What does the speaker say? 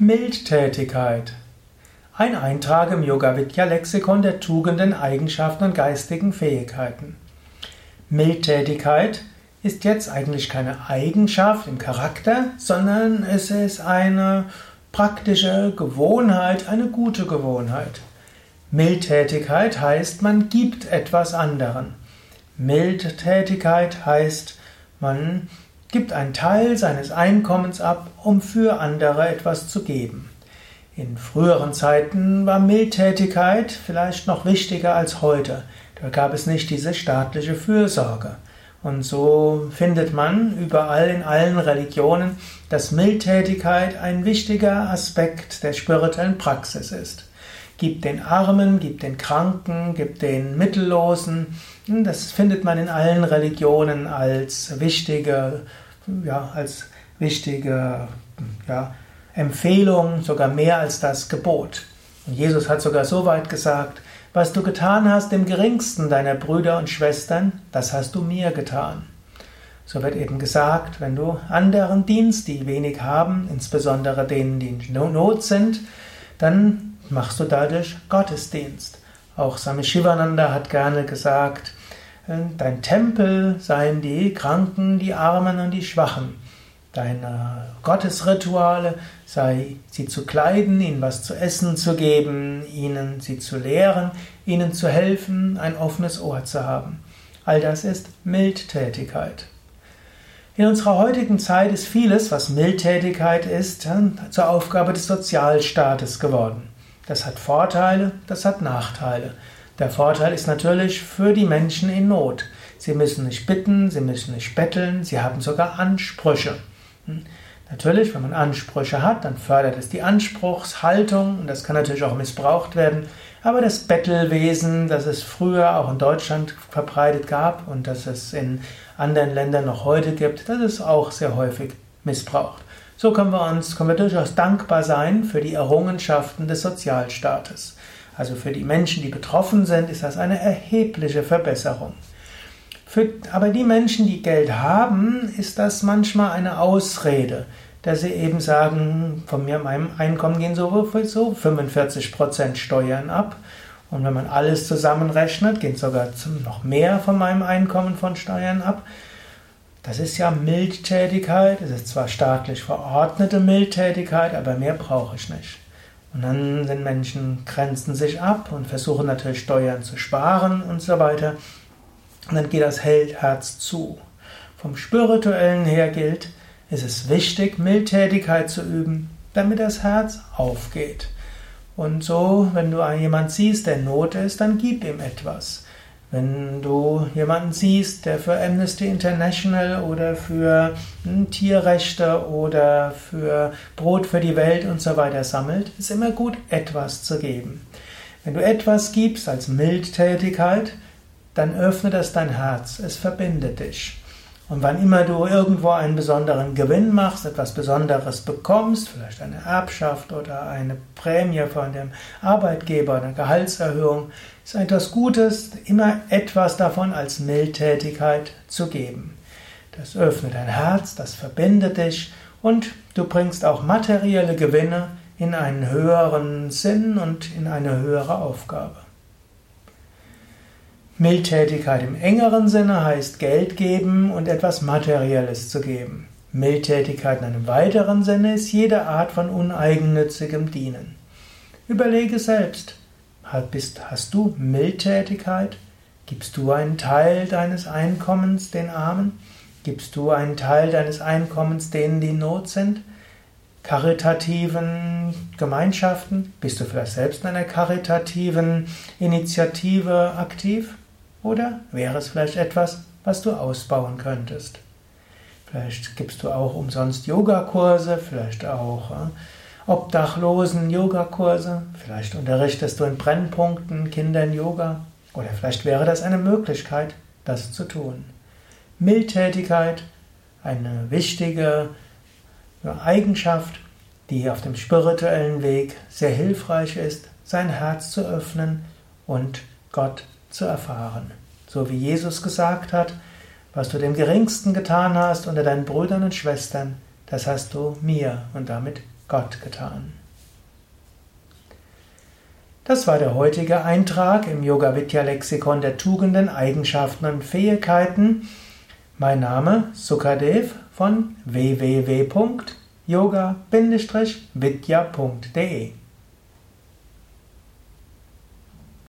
Mildtätigkeit. Ein Eintrag im Yoga Vidya Lexikon der Tugenden, Eigenschaften und geistigen Fähigkeiten. Mildtätigkeit ist jetzt eigentlich keine Eigenschaft im Charakter, sondern es ist eine praktische Gewohnheit, eine gute Gewohnheit. Mildtätigkeit heißt, man gibt etwas anderen. Mildtätigkeit heißt, man gibt einen Teil seines Einkommens ab, um für andere etwas zu geben. In früheren Zeiten war Mildtätigkeit vielleicht noch wichtiger als heute. Da gab es nicht diese staatliche Fürsorge. Und so findet man überall in allen Religionen, dass Mildtätigkeit ein wichtiger Aspekt der spirituellen Praxis ist. Gib den Armen, gib den Kranken, gib den Mittellosen. Das findet man in allen Religionen als wichtige, ja, als wichtige ja, Empfehlung, sogar mehr als das Gebot. Und Jesus hat sogar so weit gesagt, was du getan hast dem geringsten deiner Brüder und Schwestern, das hast du mir getan. So wird eben gesagt, wenn du anderen dienst, die wenig haben, insbesondere denen, die in Not sind, dann machst du dadurch Gottesdienst. Auch Swami Shivananda hat gerne gesagt, äh, dein Tempel seien die Kranken, die Armen und die Schwachen. Deine Gottesrituale sei sie zu kleiden, ihnen was zu essen zu geben, ihnen sie zu lehren, ihnen zu helfen, ein offenes Ohr zu haben. All das ist Mildtätigkeit. In unserer heutigen Zeit ist vieles, was Mildtätigkeit ist, zur Aufgabe des Sozialstaates geworden. Das hat Vorteile, das hat Nachteile. Der Vorteil ist natürlich für die Menschen in Not. Sie müssen nicht bitten, sie müssen nicht betteln, sie haben sogar Ansprüche. Hm? Natürlich, wenn man Ansprüche hat, dann fördert es die Anspruchshaltung und das kann natürlich auch missbraucht werden. Aber das Bettelwesen, das es früher auch in Deutschland verbreitet gab und das es in anderen Ländern noch heute gibt, das ist auch sehr häufig missbraucht. So können wir uns, können wir durchaus dankbar sein für die Errungenschaften des Sozialstaates. Also für die Menschen, die betroffen sind, ist das eine erhebliche Verbesserung. Für, aber die Menschen, die Geld haben, ist das manchmal eine Ausrede, dass sie eben sagen, von mir, meinem Einkommen gehen so, so 45% Steuern ab. Und wenn man alles zusammenrechnet, gehen sogar noch mehr von meinem Einkommen von Steuern ab. Das ist ja Mildtätigkeit, es ist zwar staatlich verordnete Mildtätigkeit, aber mehr brauche ich nicht. Und dann sind Menschen, grenzen sich ab und versuchen natürlich Steuern zu sparen und so weiter. Und dann geht das Herz zu. Vom Spirituellen her gilt, es ist wichtig, Mildtätigkeit zu üben, damit das Herz aufgeht. Und so, wenn du jemand siehst, der Not ist, dann gib ihm etwas. Wenn du jemanden siehst, der für Amnesty International oder für hm, Tierrechte oder für Brot für die Welt und so weiter sammelt, ist immer gut, etwas zu geben. Wenn du etwas gibst als Mildtätigkeit, dann öffnet das dein Herz, es verbindet dich. Und wann immer du irgendwo einen besonderen Gewinn machst, etwas Besonderes bekommst, vielleicht eine Erbschaft oder eine Prämie von dem Arbeitgeber, eine Gehaltserhöhung, ist etwas Gutes, immer etwas davon als Mildtätigkeit zu geben. Das öffnet dein Herz, das verbindet dich und du bringst auch materielle Gewinne in einen höheren Sinn und in eine höhere Aufgabe. Mildtätigkeit im engeren Sinne heißt Geld geben und etwas Materielles zu geben. Mildtätigkeit in einem weiteren Sinne ist jede Art von uneigennützigem Dienen. Überlege selbst, hast du Mildtätigkeit? Gibst du einen Teil deines Einkommens den Armen? Gibst du einen Teil deines Einkommens denen, die in Not sind? Karitativen Gemeinschaften? Bist du vielleicht selbst in einer karitativen Initiative aktiv? Oder wäre es vielleicht etwas, was du ausbauen könntest? Vielleicht gibst du auch umsonst Yogakurse, vielleicht auch äh, Obdachlosen Yogakurse, vielleicht unterrichtest du in Brennpunkten Kindern Yoga oder vielleicht wäre das eine Möglichkeit, das zu tun. Mildtätigkeit, eine wichtige Eigenschaft, die auf dem spirituellen Weg sehr hilfreich ist, sein Herz zu öffnen und Gott zu erfahren. So wie Jesus gesagt hat, was du dem Geringsten getan hast unter deinen Brüdern und Schwestern, das hast du mir und damit Gott getan. Das war der heutige Eintrag im Yoga Vidya Lexikon der Tugenden, Eigenschaften und Fähigkeiten. Mein Name Sukadev von www.yoga-vidya.de